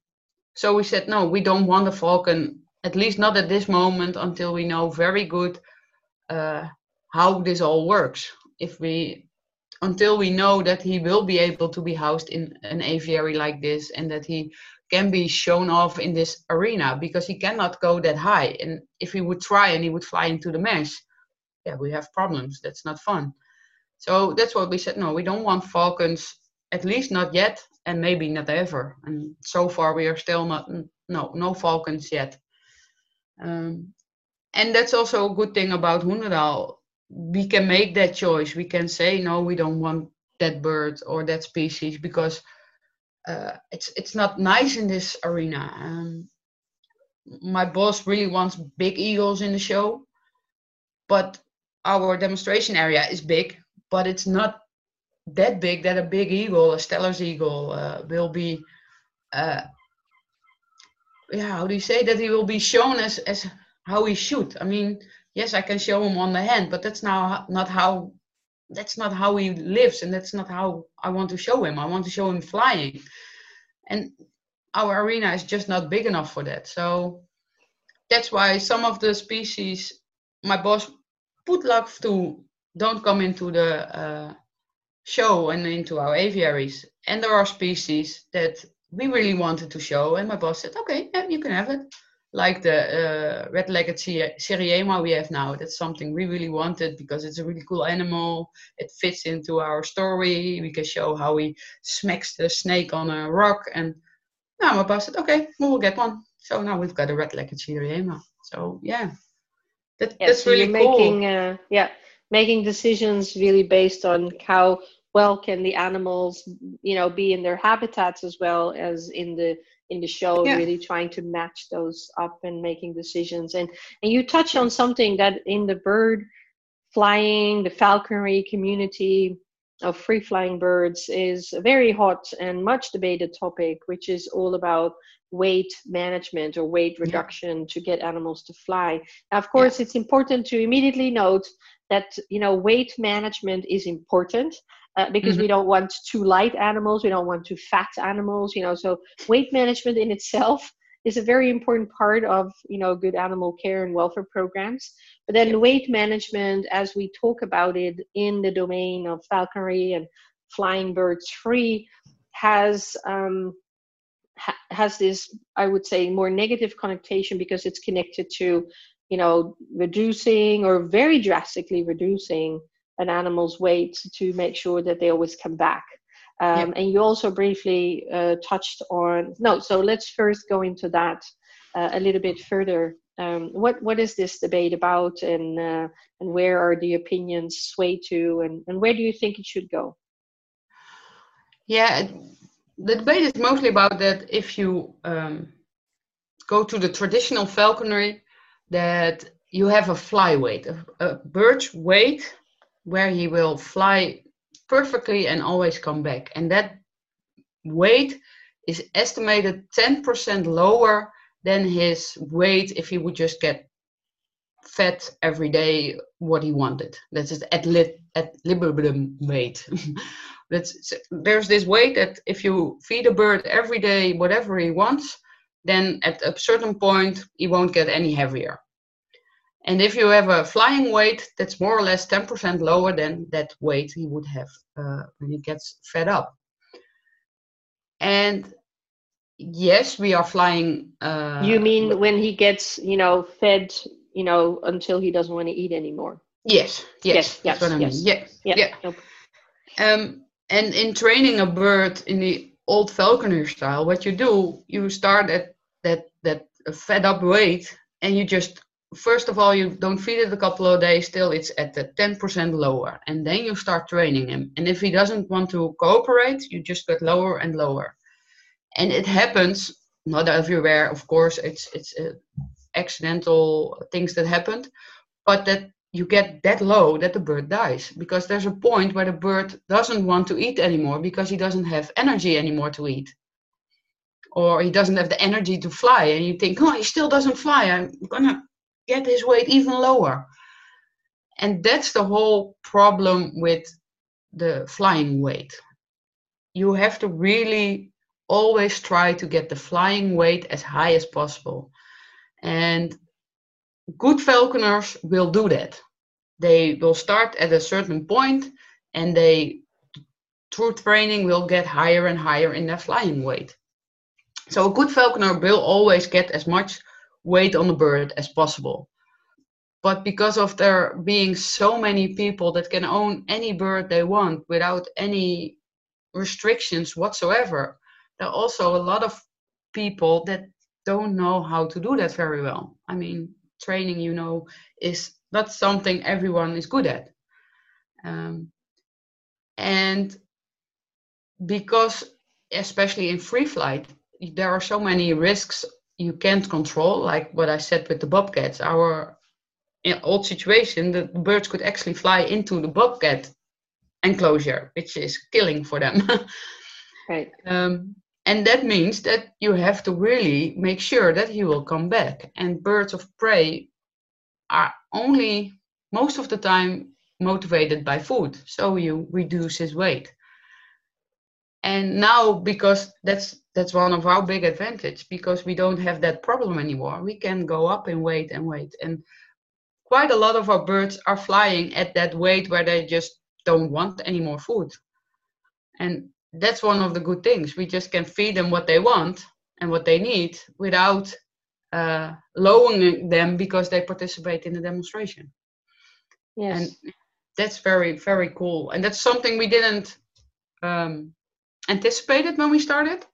so we said, no, we don't want a falcon, at least not at this moment, until we know very good uh, how this all works. If we, until we know that he will be able to be housed in an aviary like this, and that he can be shown off in this arena, because he cannot go that high. And if he would try and he would fly into the mesh, yeah, we have problems. That's not fun. So that's what we said. No, we don't want falcons, at least not yet, and maybe not ever. And so far, we are still not. No, no falcons yet. Um, and that's also a good thing about Hoenderdaal. We can make that choice. We can say no, we don't want that bird or that species because uh, it's it's not nice in this arena. Um, my boss really wants big eagles in the show, but our demonstration area is big, but it's not that big that a big eagle, a Steller's eagle, uh, will be. Uh, yeah, how do you say that he will be shown as as how he should? I mean, yes, I can show him on the hand, but that's now not how that's not how he lives, and that's not how I want to show him. I want to show him flying, and our arena is just not big enough for that. So that's why some of the species my boss put love to don't come into the uh, show and into our aviaries. And there are species that we really wanted to show, and my boss said, "Okay, yeah, you can have it." Like the uh, red-legged Seriema we have now. That's something we really wanted because it's a really cool animal. It fits into our story. We can show how he smacks the snake on a rock, and now my boss said, "Okay, we'll get one." So now we've got a red-legged Seriema. So yeah, that, yeah, that's so really cool. Making, uh, yeah, making decisions really based on how well can the animals you know be in their habitats as well as in the in the show yeah. really trying to match those up and making decisions and and you touch on something that in the bird flying the falconry community of free flying birds is a very hot and much debated topic which is all about weight management or weight reduction yeah. to get animals to fly now, of course yeah. it's important to immediately note that you know weight management is important uh, because mm-hmm. we don't want too light animals we don't want too fat animals you know so weight management in itself is a very important part of you know good animal care and welfare programs but then weight management as we talk about it in the domain of falconry and flying birds free has um, ha- has this i would say more negative connotation because it's connected to you know reducing or very drastically reducing an animal's weight to make sure that they always come back. Um, yep. And you also briefly uh, touched on no. So let's first go into that uh, a little bit further. Um, what what is this debate about, and uh, and where are the opinions sway to, and, and where do you think it should go? Yeah, the debate is mostly about that. If you um, go to the traditional falconry, that you have a fly weight, a, a bird's weight where he will fly perfectly and always come back. And that weight is estimated 10% lower than his weight if he would just get fed every day what he wanted. That's his ad, lit, ad libitum weight. That's, there's this weight that if you feed a bird every day whatever he wants, then at a certain point he won't get any heavier. And if you have a flying weight, that's more or less 10% lower than that weight he would have uh, when he gets fed up. And yes, we are flying. Uh, you mean when he gets, you know, fed, you know, until he doesn't want to eat anymore? Yes, yes, yes that's yes, what I mean. Yes. Yeah, yeah. Nope. Um, and in training a bird in the old falconer style, what you do, you start at that that fed up weight, and you just first of all, you don't feed it a couple of days till it's at the 10% lower. And then you start training him. And if he doesn't want to cooperate, you just get lower and lower. And it happens, not everywhere, of course, it's, it's uh, accidental things that happened, but that you get that low that the bird dies because there's a point where the bird doesn't want to eat anymore because he doesn't have energy anymore to eat or he doesn't have the energy to fly and you think oh he still doesn't fly i'm gonna get his weight even lower. And that's the whole problem with the flying weight. You have to really always try to get the flying weight as high as possible. And good falconers will do that. They will start at a certain point and they, through training, will get higher and higher in their flying weight. So a good falconer will always get as much weight on the bird as possible. But because of there being so many people that can own any bird they want without any restrictions whatsoever, there are also a lot of people that don't know how to do that very well. I mean, training, you know, is not something everyone is good at. Um, and because, especially in free flight, there are so many risks you can't control, like what I said with the bobcats. Our old situation, the birds could actually fly into the bobcat enclosure, which is killing for them. right. Um, and that means that you have to really make sure that he will come back. And birds of prey are only most of the time motivated by food, so you reduce his weight. And now, because that's that's one of our big advantage, because we don't have that problem anymore, we can go up and wait and wait And quite a lot of our birds are flying at that weight where they just don't want any more food. And that's one of the good things. We just can feed them what they want and what they need without uh, lowering them because they participate in the demonstration. Yes. And that's very, very cool. And that's something we didn't um, anticipate it when we started,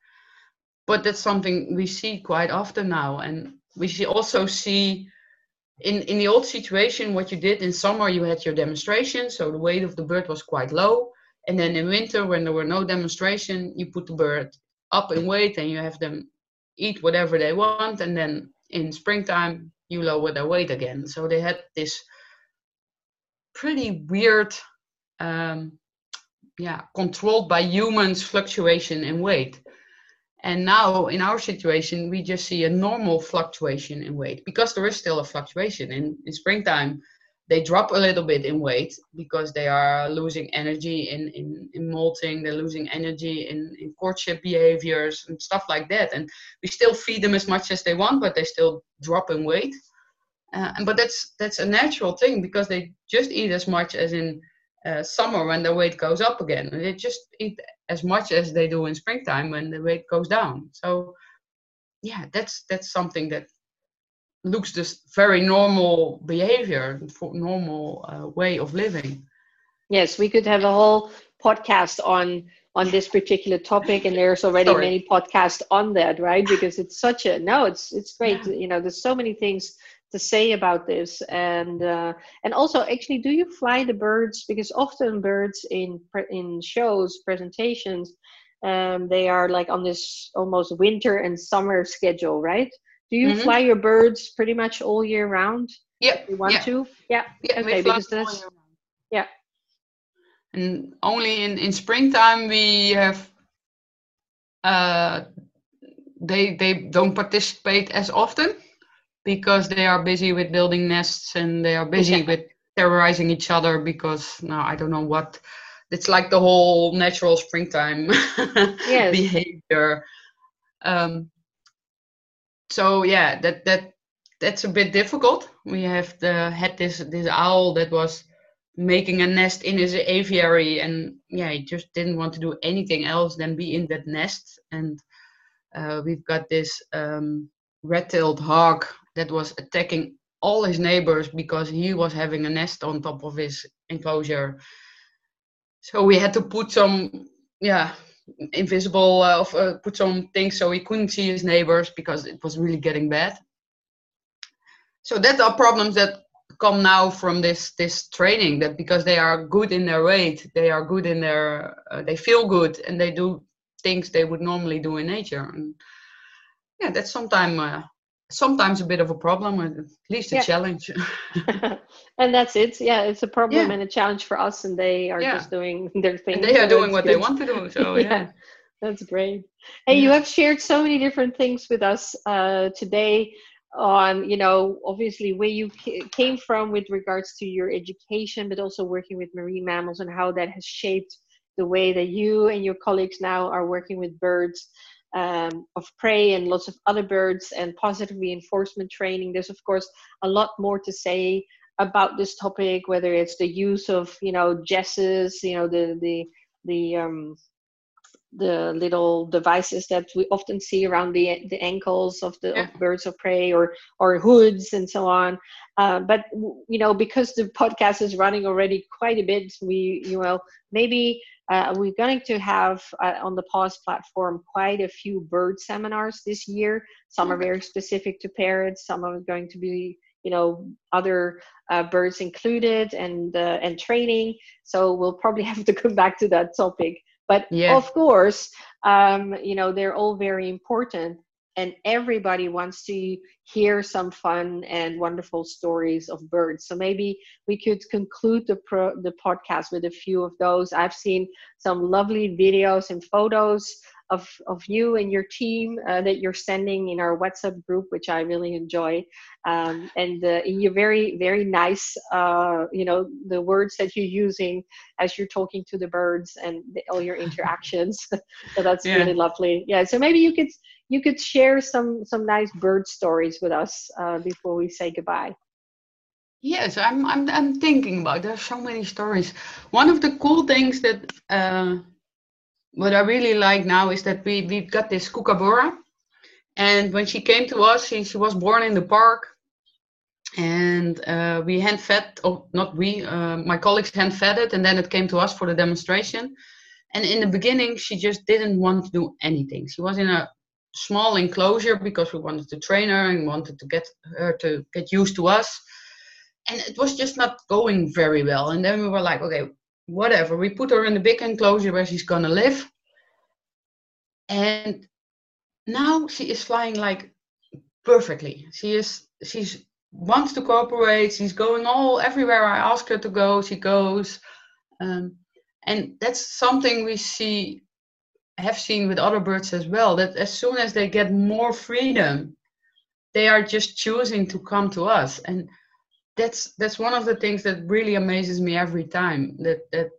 but that's something we see quite often now. And we see also see in, in the old situation, what you did in summer, you had your demonstration, so the weight of the bird was quite low. And then in winter, when there were no demonstration, you put the bird up in weight and you have them eat whatever they want. And then in springtime, you lower their weight again. So they had this pretty weird, um, yeah, controlled by humans fluctuation in weight. And now in our situation, we just see a normal fluctuation in weight because there is still a fluctuation. In, in springtime, they drop a little bit in weight because they are losing energy in, in, in molting, they're losing energy in, in courtship behaviors and stuff like that. And we still feed them as much as they want, but they still drop in weight. Uh, but that's that's a natural thing because they just eat as much as in uh, summer when the weight goes up again. They just eat as much as they do in springtime when the weight goes down. So yeah, that's that's something that looks just very normal behavior, normal uh, way of living. Yes, we could have a whole podcast on on this particular topic and there's already Sorry. many podcasts on that right because it's such a no it's it's great yeah. you know there's so many things to say about this. And uh, and also actually do you fly the birds? Because often birds in in shows presentations um, they are like on this almost winter and summer schedule right? Do you mm-hmm. fly your birds pretty much all year round? Yeah you want yeah. to? Yeah, yeah okay because that's yeah. And only in in springtime we have uh they they don't participate as often because they are busy with building nests and they are busy yeah. with terrorizing each other because now I don't know what it's like the whole natural springtime yes. behavior. Um, so yeah, that that that's a bit difficult. We have the had this this owl that was making a nest in his aviary, and yeah, he just didn't want to do anything else than be in that nest. And uh, we've got this um, red-tailed hawk that was attacking all his neighbors because he was having a nest on top of his enclosure. So we had to put some, yeah, invisible, uh, uh, put some things so he couldn't see his neighbors because it was really getting bad. So that are problems that come now from this this training that because they are good in their weight, they are good in their, uh, they feel good and they do things they would normally do in nature. And yeah, that's sometimes uh, sometimes a bit of a problem at least a yeah. challenge and that's it yeah it's a problem yeah. and a challenge for us and they are yeah. just doing their thing and they are doing what good. they want to do so yeah. that's great hey you have shared so many different things with us uh, today on you know obviously where you came from with regards to your education but also working with marine mammals and how that has shaped the way that you and your colleagues now are working with birds um, of prey and lots of other birds and positive reinforcement training. There's of course a lot more to say about this topic, whether it's the use of you know jesses, you know the the the um, the little devices that we often see around the the ankles of the yeah. of birds of prey or or hoods and so on. Uh, but you know because the podcast is running already quite a bit, we you know maybe uh, we're going to have uh, on the Pause platform quite a few bird seminars this year. Some are very specific to parrots. Some are going to be, you know, other uh, birds included and uh, and training. So we'll probably have to come back to that topic. But yeah. of course, um, you know, they're all very important. and everybody wants to hear some fun and wonderful stories of birds. So maybe we could conclude the pro, the podcast with a few of those. I've seen some lovely videos and photos of, of you and your team uh, that you're sending in our WhatsApp group, which I really enjoy. Um, and uh, you're very, very nice, uh, you know, the words that you're using as you're talking to the birds and the, all your interactions. so that's yeah. really lovely. Yeah. So maybe you could you could share some some nice bird stories with us uh, before we say goodbye. Yes, I'm, I'm I'm thinking about. There's so many stories. One of the cool things that uh, what I really like now is that we we've got this kookaburra, and when she came to us, she she was born in the park, and uh, we hand fed. Oh, not we. Uh, my colleagues hand fed it, and then it came to us for the demonstration. And in the beginning, she just didn't want to do anything. She was in a small enclosure because we wanted to train her and wanted to get her to get used to us. And it was just not going very well. And then we were like, okay, whatever. We put her in the big enclosure where she's gonna live. And now she is flying like perfectly. She is she's wants to cooperate. She's going all everywhere I ask her to go. She goes, um, and that's something we see have seen with other birds as well that as soon as they get more freedom they are just choosing to come to us and that's that's one of the things that really amazes me every time that that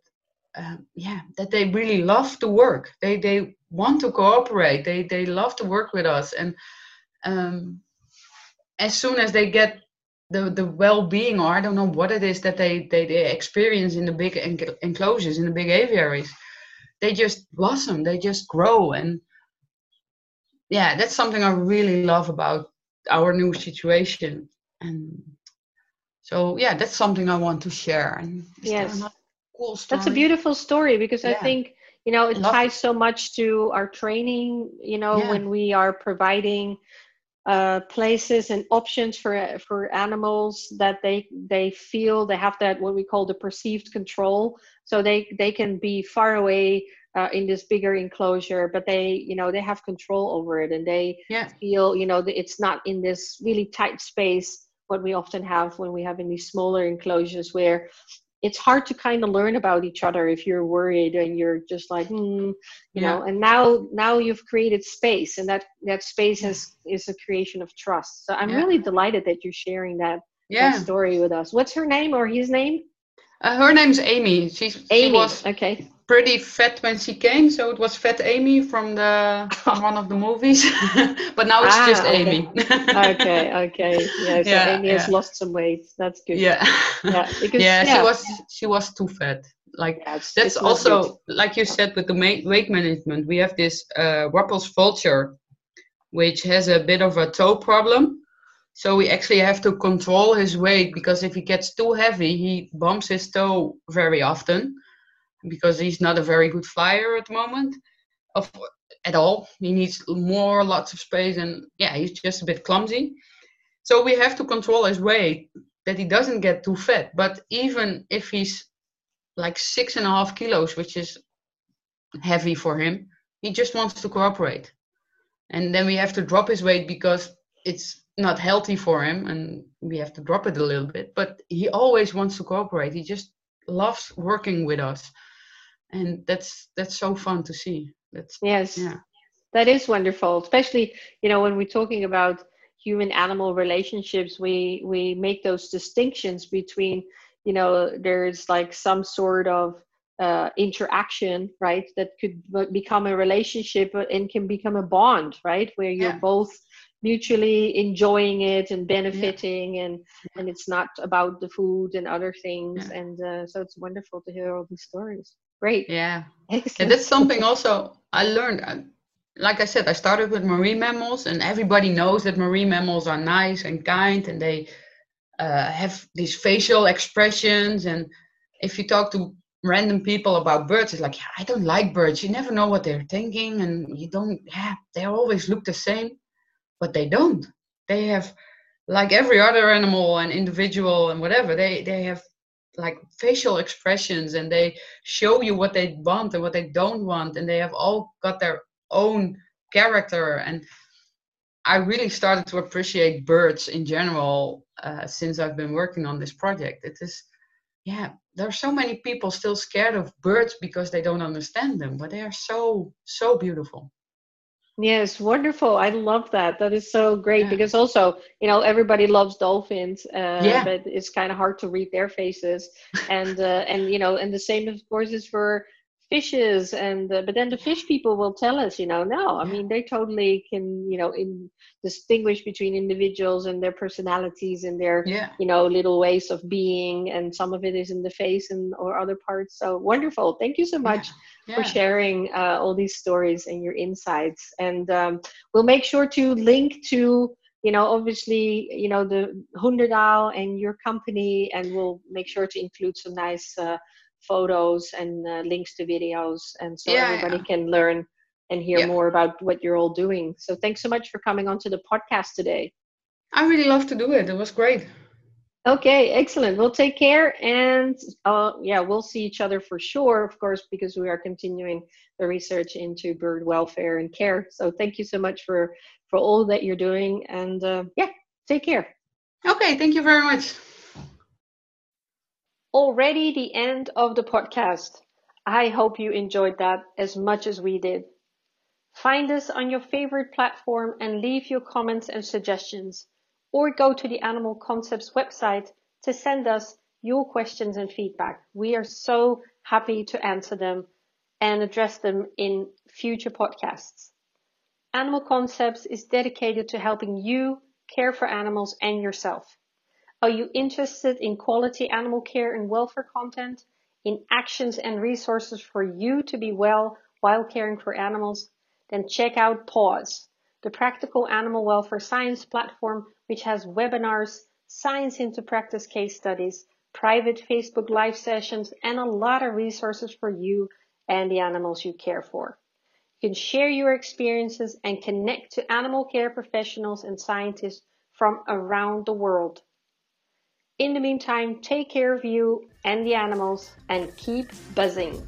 uh, yeah that they really love to work. They they want to cooperate. They they love to work with us. And um, as soon as they get the the well-being or i don't know what it is that they they, they experience in the big enclosures in the big aviaries they just blossom. They just grow. And yeah that's something i really love about our new situation. And so yeah that's something i want to share and yes cool that's a beautiful story because yeah. i think you know it ties so much to our training you know yeah. when we are providing uh, places and options for for animals that they they feel they have that what we call the perceived control so they they can be far away uh, in this bigger enclosure but they you know they have control over it and they yeah. feel you know it's not in this really tight space what we often have when we have in these smaller enclosures where it's hard to kind of learn about each other if you're worried and you're just like hmm, you yeah. know and now now you've created space and that that space is is a creation of trust. So i'm yeah. really delighted that you're sharing that, that story with us. What's her name or his name uh, her name's amy she's amy she was okay pretty fat when she came, so it was Fat Amy from the from one of the movies. but now it's ah, just okay. Amy. okay, okay, yeah. So yeah, Amy yeah. has lost some weight. That's good. Yeah, yeah, because yeah, yeah, she was she was too fat. Like it's, that's it's also like you said with the weight management. We have this uh, Rüppell's vulture, which has a bit of a toe problem. So we actually have to control his weight because if he gets too heavy, he bumps his toe very often because he's not a very good flyer at the moment. Of at all. He needs more lots of space and yeah he's just a bit clumsy. So we have to control his weight that he doesn't get too fat. But even if he's like six and a half kilos which is heavy for him he just wants to cooperate. And then we have to drop his weight because it's not healthy for him and we have to drop it a little bit but he always wants to cooperate. He just loves working with us. And that's that's so fun to see. That's yes. yeah. That is wonderful especially you know when we're talking about human animal relationships we we make those distinctions between you know there's like some sort of uh, interaction right that could become a relationship and can become a bond right where you're yeah. both mutually enjoying it and benefiting yeah. and and it's not about the food and other things yeah. and uh, so it's wonderful to hear all these stories Great. Yeah. Excellent. And that's something also I learned. Uh, like I said, I started with marine mammals, and everybody knows that marine mammals are nice and kind, and they uh, have these facial expressions. And if you talk to random people about birds, it's like, I don't like birds. You never know what they're thinking, and you don't. Yeah, they always look the same, but they don't. They have, like every other animal and individual and whatever, they they have like facial expressions and they show you what they want and what they don't want and they have all got their own character and I really started to appreciate birds in general uh, since I've been working on this project. It is, yeah, there are so many people still scared of birds because they don't understand them, but they are so, so beautiful. Yes, wonderful. I love that. That is so great yeah. because also, you know, everybody loves dolphins, uh, yeah. but it's kind of hard to read their faces. and uh, and you know, and the same of course is for fishes and uh, but then the fish people will tell us you know no i mean they totally can you know in distinguish between individuals and their personalities and their yeah. you know little ways of being and some of it is in the face and or other parts so wonderful thank you so much yeah. For sharing uh, all these stories and your insights. And um, we'll make sure to link to you know obviously you know the Hoenderdaal and your company and we'll make sure to include some nice uh, photos and uh, links to videos and so yeah, everybody yeah. can learn and hear more about what you're all doing. So thanks so much for coming onto the podcast today. I really love to do it. It was great okay excellent. We'll take care and uh, yeah we'll see each other for sure of course because we are continuing the research into bird welfare and care. So thank you so much for for all that you're doing and uh, yeah take care. Okay thank you very much. Already the end of the podcast. I hope you enjoyed that as much as we did. Find us on your favorite platform and leave your comments and suggestions, or go to the Animal Concepts website to send us your questions and feedback. We are so happy to answer them and address them in future podcasts. Animal Concepts is dedicated to helping you care for animals and yourself. Are you interested in quality animal care and welfare content, in actions and resources for you to be well while caring for animals? Then check out PAWS, the practical animal welfare science platform, which has webinars, science into practice case studies, private Facebook live sessions, and a lot of resources for you and the animals you care for. You can share your experiences and connect to animal care professionals and scientists from around the world. In the meantime, take care of you and the animals and keep buzzing.